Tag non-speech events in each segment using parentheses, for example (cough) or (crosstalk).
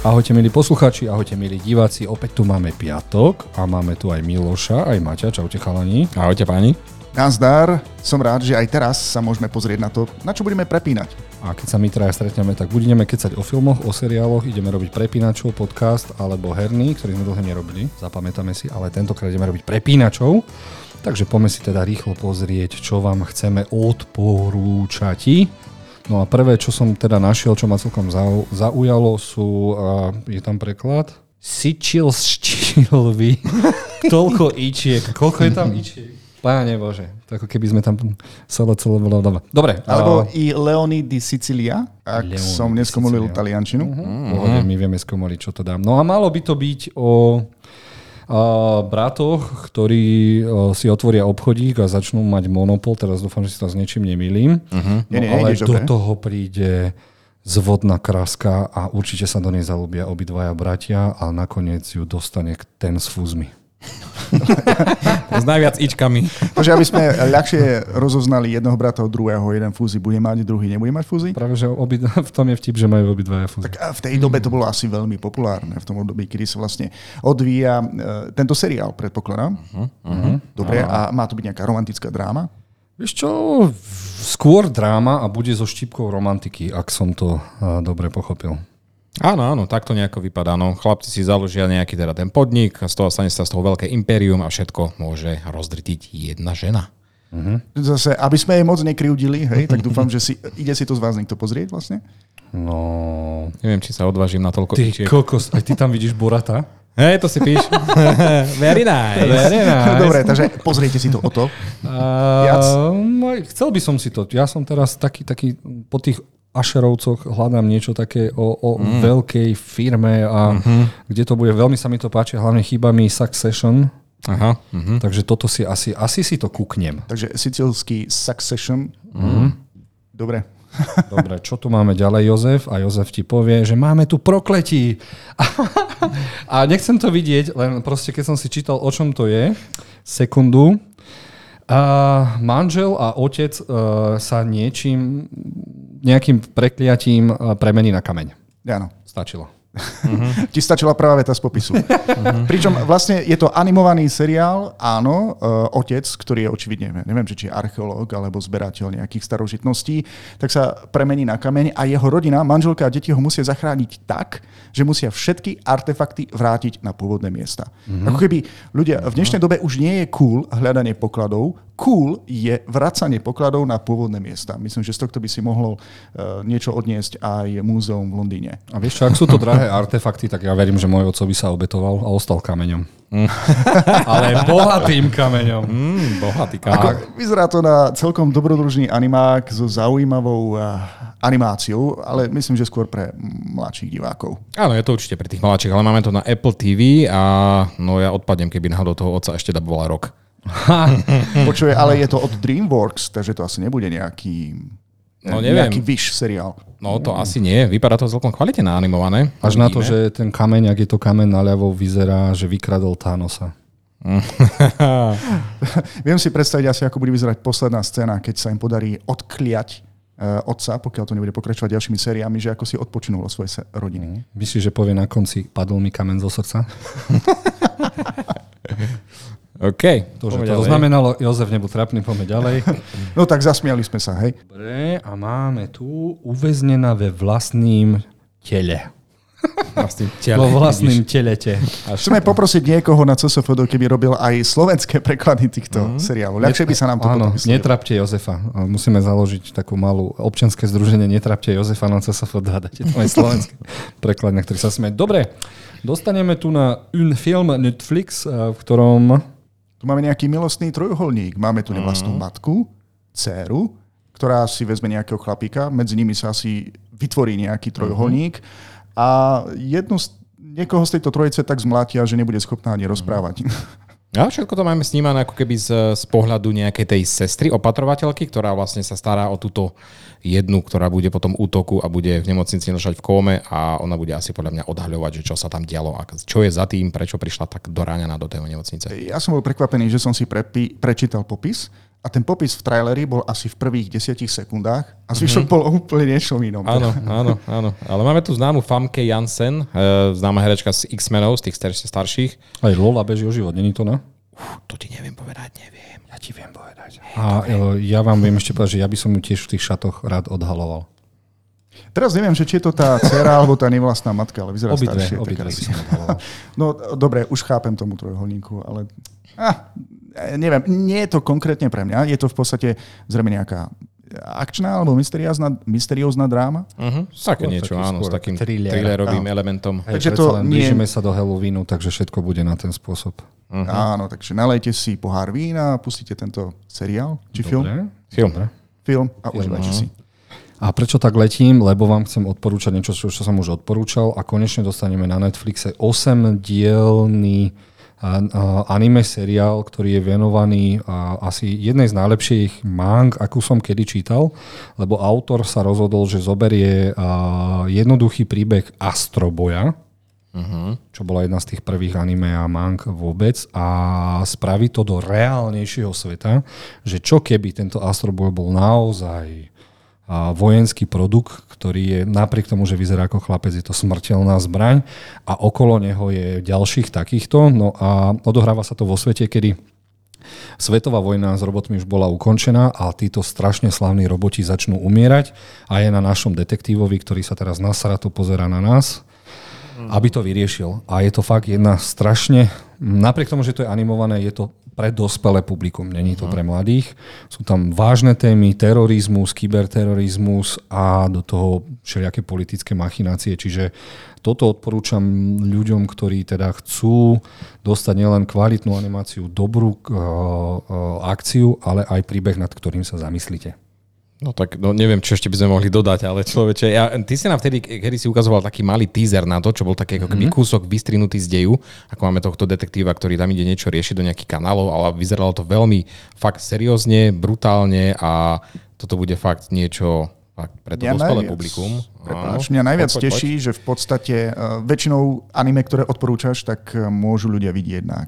Ahojte milí posluchači, ahojte milí diváci, opäť tu máme piatok a máme tu aj Miloša, aj Maťa, čaute chalani. Ahojte páni. Nazdar, som rád, že aj teraz sa môžeme pozrieť na to, na čo budeme prepínať. A keď sa my traja stretneme, tak budeme kecať o filmoch, o seriáloch, ideme robiť prepínačov, podcast alebo herný, ktorý sme dlho nerobili, zapamätáme si, ale tentokrát ideme robiť prepínačov. Takže poďme si teda rýchlo pozrieť, čo vám chceme odporúčať. No a prvé, čo som teda našiel, čo ma celkom zaujalo, sú, uh, je tam preklad, Sičil ščilvy. (laughs) Toľko ičiek. Koľko je tam ičiek? Páne Bože, to ako keby sme tam celé celé bolo Dobre. Alebo uh, i Leoni di Sicilia, ak Leoni som neskomolil taliančinu. Uh-huh. my vieme skomoliť, čo to dám. No a malo by to byť o bratoch, ktorí si otvoria obchodík a začnú mať monopol. Teraz dúfam, že si to s niečím nemýlim. Uh-huh. No, nie, nie, ale do dobre. toho príde zvodná kráska a určite sa do nej zalúbia obidvaja bratia a nakoniec ju dostane ten s fúzmi. (laughs) s najviac ičkami. Takže aby sme ľahšie rozoznali jednoho brata od druhého, jeden fúzi bude mať, druhý nebude mať fúzi? Práve, že obi, (laughs) v tom je vtip, že majú obidvaja fúzi. Tak v tej dobe to bolo asi veľmi populárne, v tom období, kedy sa vlastne odvíja uh, tento seriál, predpokladám. Uh-huh, uh-huh. Dobre, a má to byť nejaká romantická dráma? Vieš čo, skôr dráma a bude so štipkou romantiky, ak som to uh, dobre pochopil. Áno, áno, takto nejako vypadá. No, chlapci si založia nejaký teda ten podnik a z toho stane sa z toho veľké impérium a všetko môže rozdrtiť jedna žena. Uh-huh. Zase, aby sme jej moc nekryudili, hej, tak dúfam, že si, (laughs) ide si to z vás niekto pozrieť vlastne? No... Neviem, či sa odvážim na toľko Ty ičiek. kokos, aj ty tam vidíš Borata? Hej, to si píš. (laughs) Very nice. Very nice. Dobre, takže pozriete si to o to. (laughs) Uh, chcel by som si to. Ja som teraz taký, taký po tých Ašerovcoch hľadám niečo také o, o mm. veľkej firme a mm-hmm. kde to bude, veľmi sa mi to páči, hlavne chýba mi Succession. Aha, mm-hmm. Takže toto si asi, asi si to kúknem. Takže sicilský Succession. Mm-hmm. Dobre. (laughs) Dobre, čo tu máme ďalej, Jozef? A Jozef ti povie, že máme tu prokletí. (laughs) a nechcem to vidieť, len proste keď som si čítal, o čom to je, sekundu, Uh, manžel a otec uh, sa niečím, nejakým prekliatím uh, premení na kameň. Áno. Stačilo. Uh-huh. Ti stačila prvá veta z popisu. Uh-huh. Pričom vlastne je to animovaný seriál, áno, uh, otec, ktorý je očividne, neviem, či, či je archeológ alebo zberateľ nejakých starožitností, tak sa premení na kameň a jeho rodina, manželka a deti ho musia zachrániť tak, že musia všetky artefakty vrátiť na pôvodné miesta. Uh-huh. Ako keby ľudia, v dnešnej dobe už nie je cool hľadanie pokladov, cool je vracanie pokladov na pôvodné miesta. Myslím, že z tohto by si mohol uh, niečo odniesť aj múzeum v Londýne. A vieš čo, ak sú to drahé artefakty, tak ja verím, že môj otco by sa obetoval a ostal kameňom. Mm. (laughs) Ale bohatým kameňom. Mm, bohatý kameň. Ako, vyzerá to na celkom dobrodružný animák so zaujímavou uh, animáciou, ale myslím, že skôr pre mladších divákov. Áno, je to určite pre tých mladších, ale máme to na Apple TV a no ja odpadnem, keby náhodou toho otca ešte dabovala rok. (laughs) Počuje, ale je to od DreamWorks, takže to asi nebude nejaký No neviem. Nejaký vyš seriál. No to asi nie. Vypadá to celkom kvalitne naanimované. Až na to, že ten kameň, ak je to kameň naľavo, vyzerá, že vykradol Thanosa. (laughs) Viem si predstaviť asi, ako bude vyzerať posledná scéna, keď sa im podarí odkliať uh, otca, pokiaľ to nebude pokračovať ďalšími sériami, že ako si odpočinul svoje rodiny. Myslíš, že povie na konci, padol mi kamen zo srdca? (laughs) OK. To, že to znamenalo, Jozef nebol trapný, poďme ďalej. (laughs) No tak zasmiali sme sa, hej. Dobre, a máme tu uväznená ve vlastným tele. (laughs) Vlastným tele. Vo vlastným telete. Chceme poprosiť niekoho na CSFD, keby robil aj slovenské preklady týchto mm. seriálov. Ľahšie by sa nám to Áno, netrapte Jozefa. Musíme založiť takú malú občianske združenie Netrapte Jozefa na CSFD a dáte to aj (laughs) slovenské preklad, na ktorý sa sme. Dobre, dostaneme tu na un film Netflix, v ktorom tu máme nejaký milostný trojuholník. Máme tu nevlastnú mm. matku, dceru, ktorá si vezme nejakého chlapíka, medzi nimi sa asi vytvorí nejaký trojuholník mm-hmm. a jednu z, niekoho z tejto trojice tak zmlátia, že nebude schopná ani rozprávať. (laughs) A všetko to máme snímané ako keby z, z pohľadu nejakej tej sestry, opatrovateľky, ktorá vlastne sa stará o túto jednu, ktorá bude potom útoku a bude v nemocnici nošať v kóme a ona bude asi podľa mňa odhaľovať, že čo sa tam dialo a čo je za tým, prečo prišla tak doráňaná do tej nemocnice. Ja som bol prekvapený, že som si prepi- prečítal popis a ten popis v traileri bol asi v prvých desiatich sekundách a zvyšok mm-hmm. bol úplne niečo inom. Áno, áno, áno. Ale máme tu známu Famke Jansen, e, známa herečka z X-menov, z tých starších. Aj Lola beží o život, není to na? Uh, to ti neviem povedať, neviem. Ja ti viem povedať. A e, ja vám viem ešte povedať, že ja by som ju tiež v tých šatoch rád odhaloval. Teraz neviem, že či je to tá dcera alebo tá nevlastná matka, ale vyzerá Obidve, staršie. obidve by som odhaloval. No dobre, už chápem tomu trojuholníku, ale ah, neviem, nie je to konkrétne pre mňa. Je to v podstate zrejme nejaká akčná alebo mysteriózna, mysteriózna dráma. Uh-huh. Také Skôr niečo, taký áno, s takým thriller. thrillerovým Áno. elementom. Hej, Takže to nie- blížime sa do Halloweenu, takže všetko bude na ten spôsob. Uh-huh. Áno, takže nalejte si pohár vína a pustíte tento seriál či film. Dobre. Film. Dobre. Film a užívajte si. A prečo tak letím? Lebo vám chcem odporúčať niečo, čo, čo som už odporúčal a konečne dostaneme na Netflixe 8-dielný a- a- anime seriál, ktorý je venovaný asi jednej z najlepších mang, akú som kedy čítal, lebo autor sa rozhodol, že zoberie jednoduchý príbeh Astroboja, Uh-huh. čo bola jedna z tých prvých anime a mang vôbec a spraví to do reálnejšieho sveta, že čo keby tento Astroboj bol naozaj a vojenský produkt, ktorý je napriek tomu, že vyzerá ako chlapec, je to smrteľná zbraň a okolo neho je ďalších takýchto. No a odohráva sa to vo svete, kedy Svetová vojna s robotmi už bola ukončená a títo strašne slavní roboti začnú umierať a je na našom detektívovi, ktorý sa teraz nasrato pozera na nás, aby to vyriešil. A je to fakt jedna strašne, napriek tomu, že to je animované, je to pre dospelé publikum, není to pre mladých. Sú tam vážne témy, terorizmus, kyberterorizmus a do toho všelijaké politické machinácie. Čiže toto odporúčam ľuďom, ktorí teda chcú dostať nielen kvalitnú animáciu, dobrú uh, uh, akciu, ale aj príbeh, nad ktorým sa zamyslíte. No tak no, neviem, čo ešte by sme mohli dodať, ale človeče, ja, ty si nám vtedy, kedy si ukazoval taký malý teaser na to, čo bol taký ako keby kúsok vystrinutý z deju, ako máme tohto detektíva, ktorý tam ide niečo riešiť do nejakých kanálov, ale vyzeralo to veľmi fakt seriózne, brutálne a toto bude fakt niečo fakt pre to dospelé najviac- publikum. Prepáč, mňa najviac Poď, poď, teší, že v podstate uh, väčšinou anime, ktoré odporúčaš, tak uh, môžu ľudia vidieť na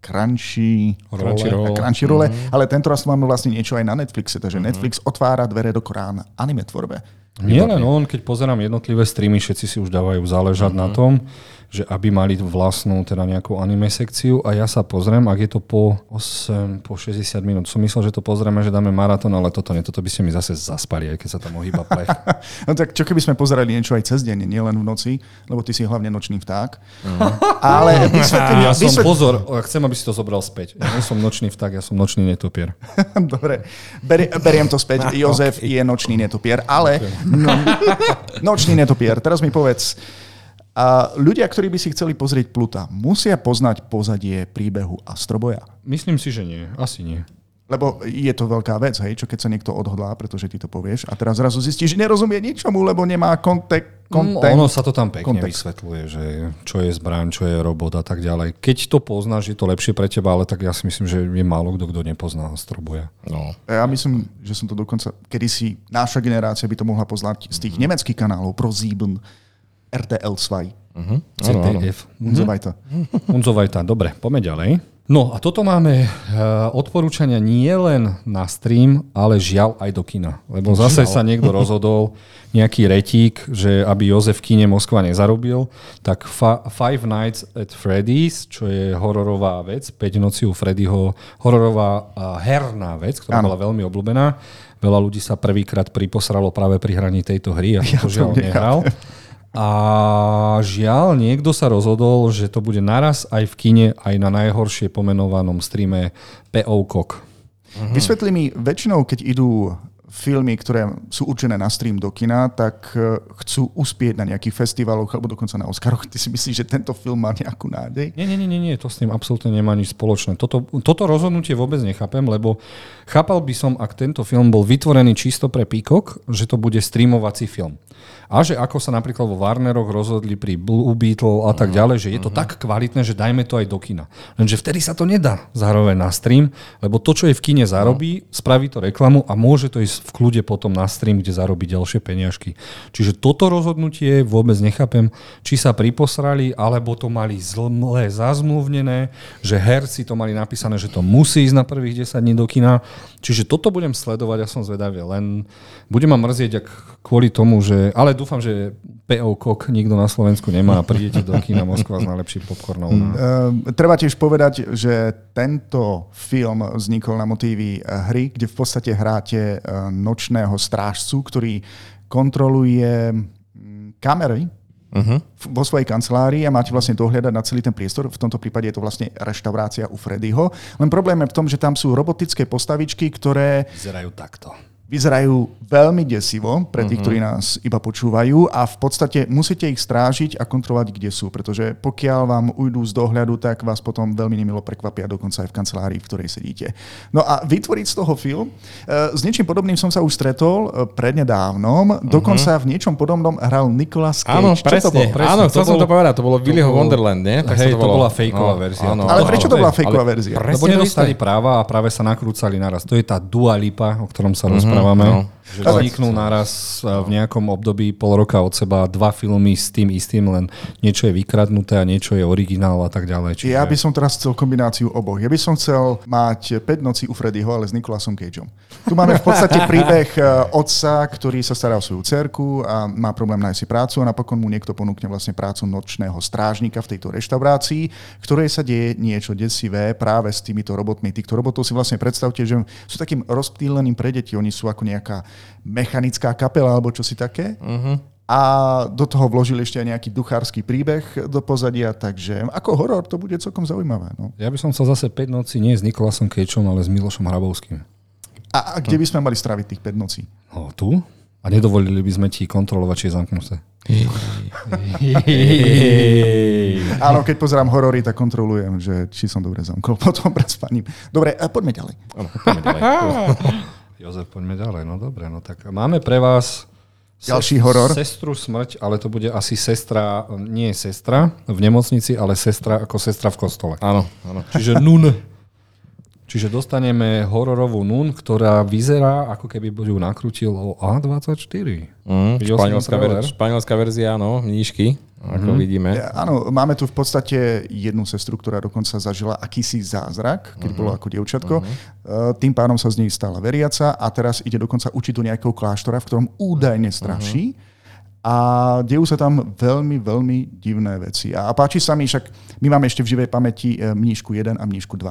Crunchy, Crunchyroll. Crunchyrolle, mm-hmm. ale tento raz máme vlastne niečo aj na Netflixe, takže mm-hmm. Netflix otvára dvere do Korán anime tvorbe. Nie len on, keď pozerám jednotlivé streamy, všetci si už dávajú záležať uh-huh. na tom, že aby mali vlastnú teda nejakú anime sekciu a ja sa pozriem, ak je to po 8, po 60 minút. Som myslel, že to pozrieme, že dáme maratón, ale toto nie, toto by ste mi zase zaspali, aj keď sa tam ohýba plech. (laughs) No tak čo keby sme pozerali niečo aj cez deň, nielen v noci, lebo ty si hlavne nočný vták. Uh-huh. Ale (laughs) vysvetlím, Ja som, vysvetl- pozor, chcem, aby si to zobral späť. Ja nie som nočný vták, ja som nočný netopier. (laughs) Dobre, Beri, beriem to späť. Jozef je nočný netopier, ale no, nočný netopier. Teraz mi povedz, a ľudia, ktorí by si chceli pozrieť Pluta, musia poznať pozadie príbehu Astroboja. Myslím si, že nie. Asi nie. Lebo je to veľká vec, hej, čo keď sa niekto odhodlá, pretože ty to povieš a teraz zrazu zistí, že nerozumie ničomu, lebo nemá kontek, Mm, kontek. ono sa to tam pekne kontext. vysvetľuje, že čo je zbraň, čo je robot a tak ďalej. Keď to poznáš, je to lepšie pre teba, ale tak ja si myslím, že je málo kto, kto nepozná Astroboja. No. Ja myslím, že som to dokonca, kedysi naša generácia by to mohla poznať z tých nemeckých kanálov pro Sieben, RTL 2. Uh-huh. Áno, áno. ZDF. Mm-hmm. to. Unzovajta. Dobre, poďme ďalej. No a toto máme uh, odporúčania nie len na stream, ale žiaľ aj do kina. Lebo zase sa niekto (laughs) rozhodol, nejaký retík, že aby Jozef v kine Moskva nezarobil, tak fa- Five Nights at Freddy's, čo je hororová vec, 5 noci u Freddyho, hororová uh, herná vec, ktorá bola veľmi obľúbená. Veľa ľudí sa prvýkrát priposralo práve pri hraní tejto hry a (laughs) ja to to žiaľ nechápem. (laughs) A žiaľ, niekto sa rozhodol, že to bude naraz aj v kine, aj na najhoršie pomenovanom streame PO Kok. Uh-huh. Vysvetli mi, väčšinou, keď idú filmy, ktoré sú určené na stream do kina, tak eh, chcú uspieť na nejakých festivaloch alebo dokonca na Oscaroch. (laughs) Ty si myslíš, že tento film má nejakú nádej? Nie, nie, nie, nie, to s tým absolútne nemá nič spoločné. Toto, toto rozhodnutie vôbec nechápem, lebo chápal by som, ak tento film bol vytvorený čisto pre Peacock, že to bude streamovací film. A že ako sa napríklad vo Warneroch rozhodli pri Blue Beetle a tak ďalej, že je to tak kvalitné, že dajme to aj do kina. Lenže vtedy sa to nedá zároveň na stream, lebo to, čo je v kine zarobí, spraví to reklamu a môže to ísť v kľude potom na stream, kde zarobiť ďalšie peniažky. Čiže toto rozhodnutie vôbec nechápem, či sa priposrali, alebo to mali zle zazmluvnené, že herci to mali napísané, že to musí ísť na prvých 10 dní do kina. Čiže toto budem sledovať, ja som zvedavý, len budem ma mrzieť, ak kvôli tomu, že... Ale dúfam, že PO Kok nikto na Slovensku nemá a prídete do kina Moskva s najlepším popcornom. Uh, treba tiež povedať, že tento film vznikol na motívy hry, kde v podstate hráte nočného strážcu, ktorý kontroluje mm, kamery uh-huh. vo svojej kancelárii a máte vlastne dohľadať na celý ten priestor. V tomto prípade je to vlastne reštaurácia u Freddyho. Len problém je v tom, že tam sú robotické postavičky, ktoré... Vyzerajú takto vyzerajú veľmi desivo pre tých, uh-huh. ktorí nás iba počúvajú a v podstate musíte ich strážiť a kontrolovať, kde sú, pretože pokiaľ vám ujdú z dohľadu, tak vás potom veľmi nemilo prekvapia, dokonca aj v kancelárii, v ktorej sedíte. No a vytvoriť z toho film, e, s niečím podobným som sa už stretol e, prednedávnom, uh-huh. dokonca v niečom podobnom hral Nicolas Cage. Áno, presne, to bol? presne áno, chcel som to povedať, to bolo Willyho Wonderland, nie? Tak hej, to, to bola fejková no, verzia. Áno, ale prečo to bola fejková verzia? Lebo nedostali práva a práve sa nakrúcali naraz. To je tá Dua Lipa, o ktorom sa rozprávame. No. Že vzniknú naraz v nejakom období pol roka od seba dva filmy s tým istým, len niečo je vykradnuté a niečo je originál a tak ďalej. Čiže... Ja by som teraz chcel kombináciu oboch. Ja by som chcel mať 5 nocí u Freddyho, ale s Nikolasom Cageom. Tu máme v podstate (laughs) príbeh e, otca, ktorý sa stará o svoju cerku a má problém nájsť si prácu a napokon mu niekto ponúkne vlastne prácu nočného strážnika v tejto reštaurácii, ktorej sa deje niečo desivé práve s týmito robotmi. Týchto robotov si vlastne predstavte, že sú takým rozptýleným pre deti. Oni sú ako nejaká mechanická kapela alebo čo si také. Uh-huh. A do toho vložili ešte aj nejaký duchársky príbeh do pozadia, takže ako horor to bude celkom zaujímavé. No. Ja by som chcel zase 5 noci nie s Nikolasom Kejčom, ale s Milošom Hrabovským. A, a kde by sme mali straviť tých 5 nocí? No, tu? A nedovolili by sme ti kontrolovať, či je zamknuté. (laughs) Áno, keď pozerám horory, tak kontrolujem, že či som dobre zamkol (laughs) potom pred spaním. Dobre, a poďme ďalej. Áno, poďme ďalej. (laughs) Jozef, poďme ďalej. No dobre, no tak máme pre vás ďalší horor. Sestru smrť, ale to bude asi sestra, nie sestra v nemocnici, ale sestra ako sestra v kostole. Áno, áno. Čiže nun. Čiže dostaneme hororovú nun, ktorá vyzerá, ako keby ju nakrútil o A24. Mm, španielská, ver, španielská verzia, áno, nížky, ako mm. vidíme. Ja, áno, máme tu v podstate jednu sestru, ktorá dokonca zažila akýsi zázrak, keď mm. bolo ako dievčatko. Mm. Tým pádom sa z nej stala veriaca a teraz ide dokonca učiť do nejakého kláštora, v ktorom údajne straší. Mm. A dejú sa tam veľmi, veľmi divné veci. A, páči sa mi, však my máme ešte v živej pamäti e, mnížku 1 a mnížku 2.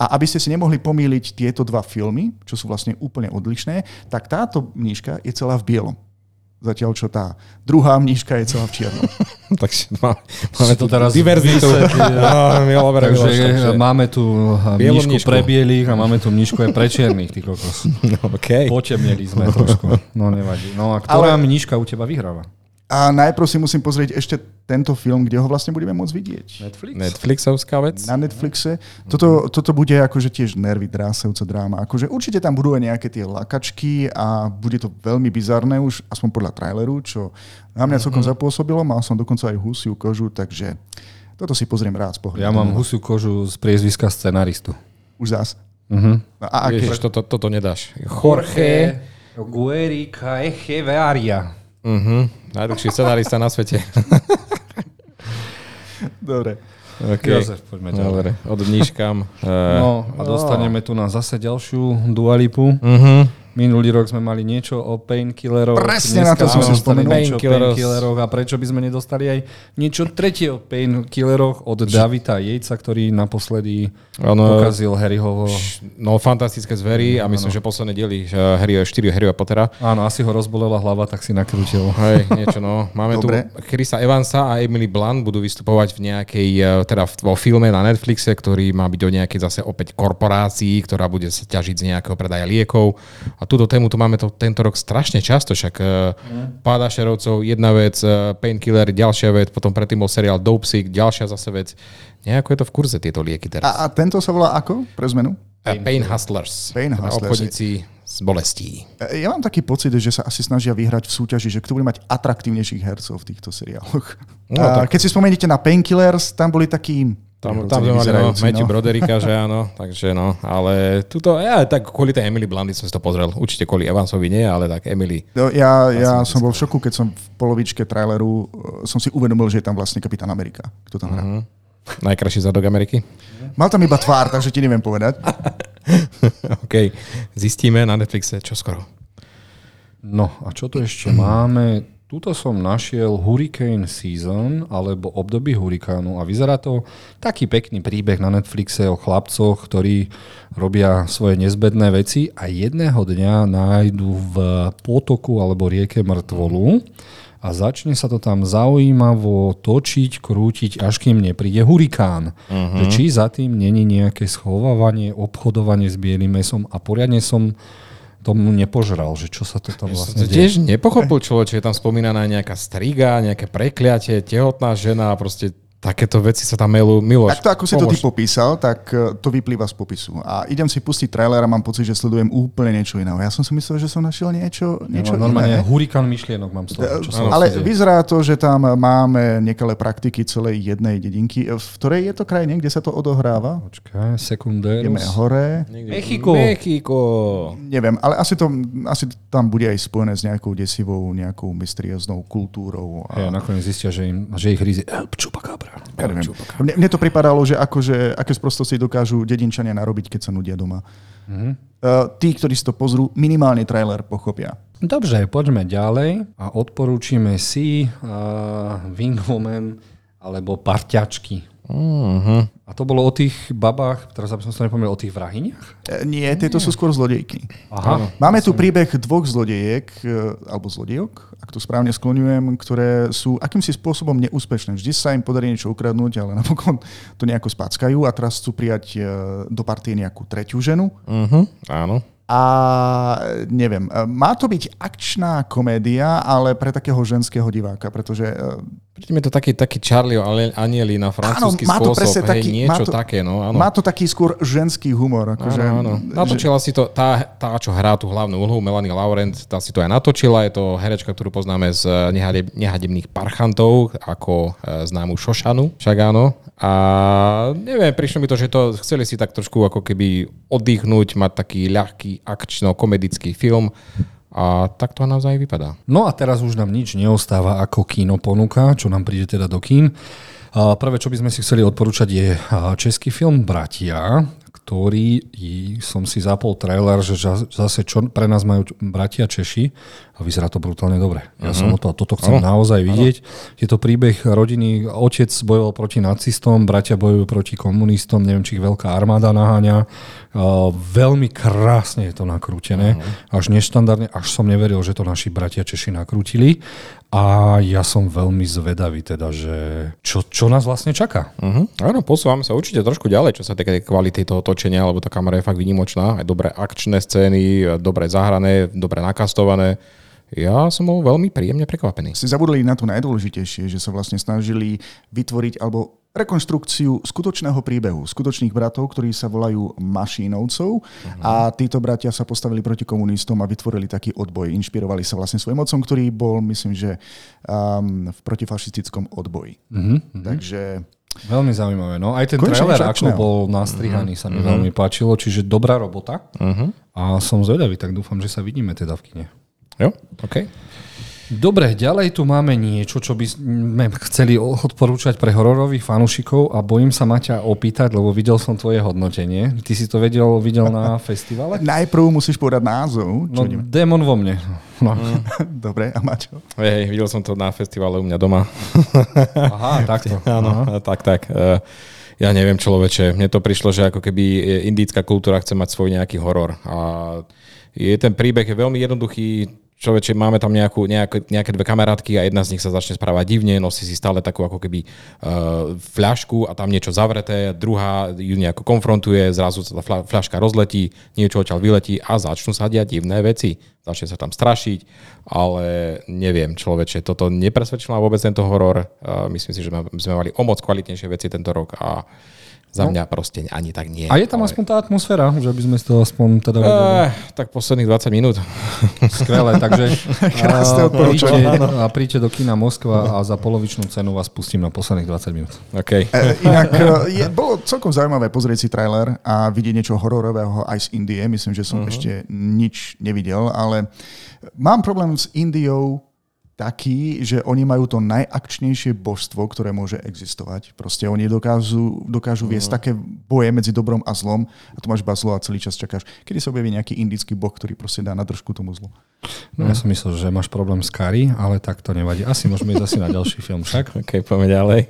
A aby ste si nemohli pomýliť tieto dva filmy, čo sú vlastne úplne odlišné, tak táto mníška je celá v bielom. Zatiaľ, čo tá druhá mníška je celá v čiernom. (laughs) Takže má, máme tu teraz diverzitu. (laughs) no, Takže máme tu mníšku pre bielých a máme tu mníšku aj pre čiernych, ty kokos. (laughs) No, okay. Potemnili sme trošku. No nevadí. No a ktorá Ale... mníška u teba vyhráva? A najprv si musím pozrieť ešte tento film, kde ho vlastne budeme môcť vidieť. Netflix? Netflixovská vec? Na Netflixe. Toto, toto bude akože tiež nervy drásajúca dráma. Akože určite tam budú aj nejaké tie lakačky a bude to veľmi bizarné už, aspoň podľa traileru, čo na mňa celkom mm-hmm. zapôsobilo. Mal som dokonca aj husiu kožu, takže toto si pozriem rád z pohľadu. Ja mám husiu kožu z priezviska scenaristu. Už zás? Uh-huh. No a aké? Ježiš, toto, toto nedáš. Jorge Guerica Echeveria. Uh-huh. Najdlhší scenárista na svete. (laughs) Dobre. Okay. Jozef, poďme ďalej. Dobre, odníškam. No a dostaneme tu na zase ďalšiu dualipu. Uh-huh. Minulý rok sme mali niečo o painkilleroch. Presne na to som si spomenul. Painkilleroch. A prečo by sme nedostali aj niečo tretie o painkilleroch od Davida Jejca, ktorý naposledy ano, pokazil Harryho. No, fantastické zvery a myslím, ano. že posledné diely Harry 4 Harryho Pottera. Áno, asi ho rozbolela hlava, tak si nakrútil. Hej, niečo no. (laughs) Máme Dobre. tu Chrisa Evansa a Emily Blunt budú vystupovať v nejakej, e, teda vo filme na Netflixe, ktorý má byť o nejakej zase opäť korporácii, ktorá bude sa ťažiť z nejakého predaja liekov. A túto tému tu máme to tento rok strašne často, však mm. Páda šerovcov, jedna vec, uh, Painkiller, ďalšia vec, potom predtým bol seriál Dope Sick, ďalšia zase vec. Nejako je to v kurze tieto lieky teraz. A, a tento sa volá ako pre zmenu? Pain, Pain Hustlers. Pain Hustlers. Obchodníci z bolestí. E, ja mám taký pocit, že sa asi snažia vyhrať v súťaži, že kto bude mať atraktívnejších hercov v týchto seriáloch. No, tak... Keď si spomeniete na Painkillers, tam boli takí Tam, tam sme mali no, Matthew no. Broderika, že áno, takže no, ale tuto, ja tak kvôli tej Emily Blandy som si to pozrel, určite kvôli Evansovi nie, ale tak Emily. No, ja ja som bol v šoku, keď som v polovičke traileru eh, som si uvedomil, že je tam vlastne kapitán Amerika, kto tam hrá. Uh-huh. Najkrajší zadok Ameriky? Mal tam iba tvár, takže ti neviem povedať. (laughs) OK, zistíme na Netflixe čo skoro. No a čo tu ešte máme? Tuto som našiel Hurricane Season, alebo obdobie hurikánu a vyzerá to taký pekný príbeh na Netflixe o chlapcoch, ktorí robia svoje nezbedné veci a jedného dňa nájdu v potoku alebo rieke mŕtvolu a začne sa to tam zaujímavo točiť, krútiť, až kým nepríde hurikán. Uh-huh. Či za tým není nejaké schovávanie, obchodovanie s bielým mesom a poriadne som tomu nepožral, že čo sa to tam vlastne deje. Tiež nepochopil človek, že je tam spomínaná nejaká striga, nejaké prekliatie, tehotná žena proste takéto veci sa tam melú. Miloš, Takto ako si pomôž. to ty popísal, tak e, to vyplýva z popisu. A idem si pustiť trailer a mám pocit, že sledujem úplne niečo iné. Ja som si myslel, že som našiel niečo, niečo no, normálne iné. hurikán myšlienok mám z toho. Čo sa Ale deje. vyzerá to, že tam máme nekalé praktiky celej jednej dedinky. V ktorej je to krajine, kde sa to odohráva? Počkaj, sekundérus. Ideme hore. Mexiko. Mexiko. Neviem, ale asi, to, asi tam bude aj spojené s nejakou desivou, nejakou mysterióznou kultúrou. A... Ja, nakoniec zistia, že, im, že ich rizí El Ja neviem. Mne, mne to pripadalo, že akože, aké sprostosti dokážu dedinčania narobiť, keď sa nudia doma. Mm-hmm. Uh, tí, ktorí si to pozrú, minimálne trailer pochopia. Dobre, poďme ďalej a odporúčime si uh, Wing Woman alebo Parťačky. Uh-huh. A to bolo o tých babách, teraz aby som sa nepomenul, o tých vrahyniach? E, nie, tieto nie. sú skôr zlodejky. Aha. Máme tu príbeh dvoch zlodejiek, e, alebo zlodejok, ak to správne skloňujem, ktoré sú akýmsi spôsobom neúspešné. Vždy sa im podarí niečo ukradnúť, ale napokon to nejako spackajú a teraz chcú prijať e, do partie nejakú tretiu ženu. Uh-huh. Áno. A neviem, má to byť akčná komédia, ale pre takého ženského diváka, pretože... Príde mi to taký, taký Charlie Anieli na francúzsky áno, má to spôsob, hej, taký, niečo má to, také. No, áno. Má to taký skôr ženský humor. Akože, áno, áno. Natočila že... si to, tá, tá, čo hrá tú hlavnú úlohu, Melanie Laurent, tá si to aj natočila, je to herečka, ktorú poznáme z nehadebných parchantov, ako e, známu Šošanu, však áno. A neviem, prišlo mi to, že to chceli si tak trošku ako keby oddychnúť, mať taký ľahký akčno-komedický film. A tak to naozaj vypadá. No a teraz už nám nič neostáva ako kino ponuka, čo nám príde teda do kín. Prvé, čo by sme si chceli odporúčať, je český film Bratia, ktorý som si zapol trailer, že zase čo pre nás majú bratia Češi a vyzerá to brutálne dobre. Ja uh-huh. som o to, toto chcem uh-huh. naozaj vidieť. Uh-huh. Je to príbeh rodiny, otec bojoval proti nacistom, bratia bojujú proti komunistom, neviem, či ich veľká armáda naháňa. Uh, veľmi krásne je to nakrútené, uh-huh. až neštandardne, až som neveril, že to naši bratia Češi nakrútili. A ja som veľmi zvedavý teda, že čo, čo nás vlastne čaká. Uh-huh. Áno, posúvame sa určite trošku ďalej, čo sa týka kvality toho točenia, lebo tá kamera je fakt vynimočná. Aj dobré akčné scény, dobre zahrané, dobre nakastované. Ja som bol veľmi príjemne prekvapený. Si zabudli na to najdôležitejšie, že sa vlastne snažili vytvoriť alebo rekonštrukciu skutočného príbehu, skutočných bratov, ktorí sa volajú Mašínovcov uh-huh. a títo bratia sa postavili proti komunistom a vytvorili taký odboj. Inšpirovali sa vlastne svojim otcom, ktorý bol, myslím, že um, v protifašistickom odboji. Uh-huh. Takže Veľmi zaujímavé. No aj ten Konečne trailer, ako bol nastrihaný, uh-huh. sa mi uh-huh. veľmi páčilo, čiže dobrá robota. Uh-huh. A som zvedavý, tak dúfam, že sa vidíme teda v kine. Jo, OK. Dobre, ďalej tu máme niečo, čo by sme chceli odporúčať pre hororových fanúšikov a bojím sa Maťa opýtať, lebo videl som tvoje hodnotenie. Ty si to vedel, videl na (laughs) festivale? Najprv musíš povedať názov. Čo no, ideme? démon vo mne. No. Mm. (laughs) Dobre, a Maťo? Hej, videl som to na festivale u mňa doma. (laughs) Aha, takto. Áno, Aha. tak, tak. Uh, ja neviem, človeče, mne to prišlo, že ako keby indická kultúra chce mať svoj nejaký horor. A je ten príbeh je veľmi jednoduchý, človeče, máme tam nejakú, nejaké, nejaké dve kamarátky a jedna z nich sa začne správať divne, nosí si stále takú ako keby uh, fľašku a tam niečo zavreté, druhá ju nejako konfrontuje, zrazu sa tá fľaška rozletí, niečo odtiaľ vyletí a začnú sa diať divné veci. Začne sa tam strašiť, ale neviem, človeče, toto nepresvedčil vôbec tento horor. Uh, myslím si, že sme mali o moc kvalitnejšie veci tento rok a Za mňa proste ani tak nie. A je tam ale- aspoň tá atmosféra, že by sme z toho aspoň teda vedeli. Eh, tak posledných 20 minút. Skvelé, takže (laughs) Krásne odporúčanie. a príďte do kina Moskva a za polovičnú cenu vás pustím na posledných 20 minút. OK. E, Inak e, je, bolo celkom zaujímavé pozrieť si trailer a vidieť niečo hororového aj z Indie. Myslím, že som uh-huh. ešte nič nevidel, ale mám problém s Indiou taký, že oni majú to najakčnejšie božstvo, ktoré môže existovať. Proste oni dokážu, dokážu viesť také boje medzi dobrom a zlom a tu máš iba zlo a celý čas čakáš, kedy sa objaví nejaký indický boh, ktorý proste dá na držku tomu zlu. No, ja som myslel, že máš problém s Kari, ale tak to nevadí. Asi môžeme ísť asi na ďalší film však. (laughs) OK, poďme ďalej.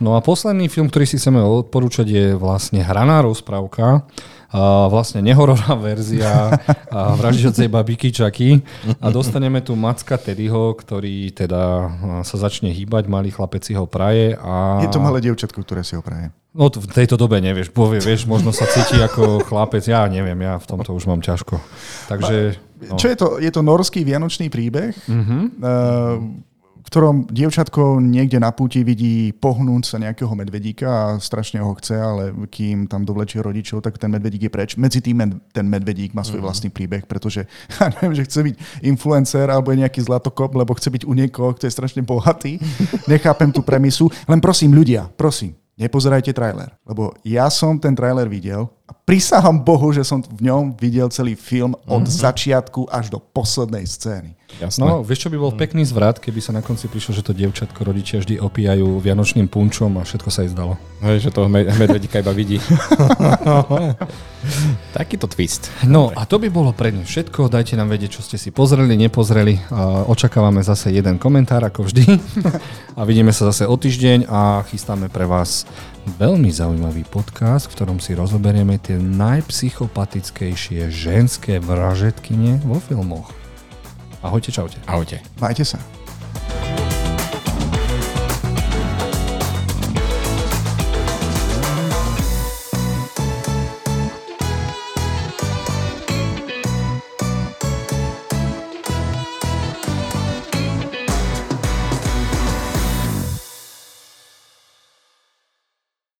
No a posledný film, ktorý si chceme odporúčať je vlastne hraná rozprávka. Vlastne nehororová (laughs) verzia vraždiacej babiky Čaky. A dostaneme tu Macka Teddyho, ktorý teda sa začne hýbať, malý chlapec si ho praje. A... Je to malé dievčatko, ktoré si ho praje. No v tejto dobe nevieš, povie, vieš, možno sa cíti ako chlapec, ja neviem, ja v tomto už mám ťažko. Takže... No. Čo je to? Je to norský vianočný príbeh, Mhm. uh, ktorom dievčatko niekde na púti vidí pohnúť sa nejakého medvedíka a strašne ho chce, ale kým tam dovlečie rodičov, tak ten medvedík je preč. Medzi tým ten medvedík má svoj vlastný príbeh, pretože (laughs) ja neviem, že chce byť influencer alebo je nejaký zlatokop, lebo chce byť u niekoho, kto je strašne bohatý. (laughs) Nechápem tú premisu. Len prosím ľudia, prosím, nepozerajte trailer, lebo ja som ten trailer videl a prisahám Bohu, že som v ňom videl celý film od začiatku až do poslednej scény. Jasné. No, vieš, čo by bol pekný zvrat, keby sa na konci prišlo, že to dievčatko rodičia vždy opíjajú vianočným punčom a všetko sa jej zdalo. Hej, že toho med- medvedíka iba vidí. (laughs) (laughs) Takýto twist. No a to by bolo pre dnes všetko. Dajte nám vedieť, čo ste si pozreli, nepozreli. Očakávame zase jeden komentár, ako vždy. (laughs) A vidíme sa zase o týždeň a chystáme pre vás veľmi zaujímavý podcast, v ktorom si rozoberieme tie najpsychopatickejšie ženské vražetkyne vo filmoch. Ahojte, čaute. Ahojte. Majte sa.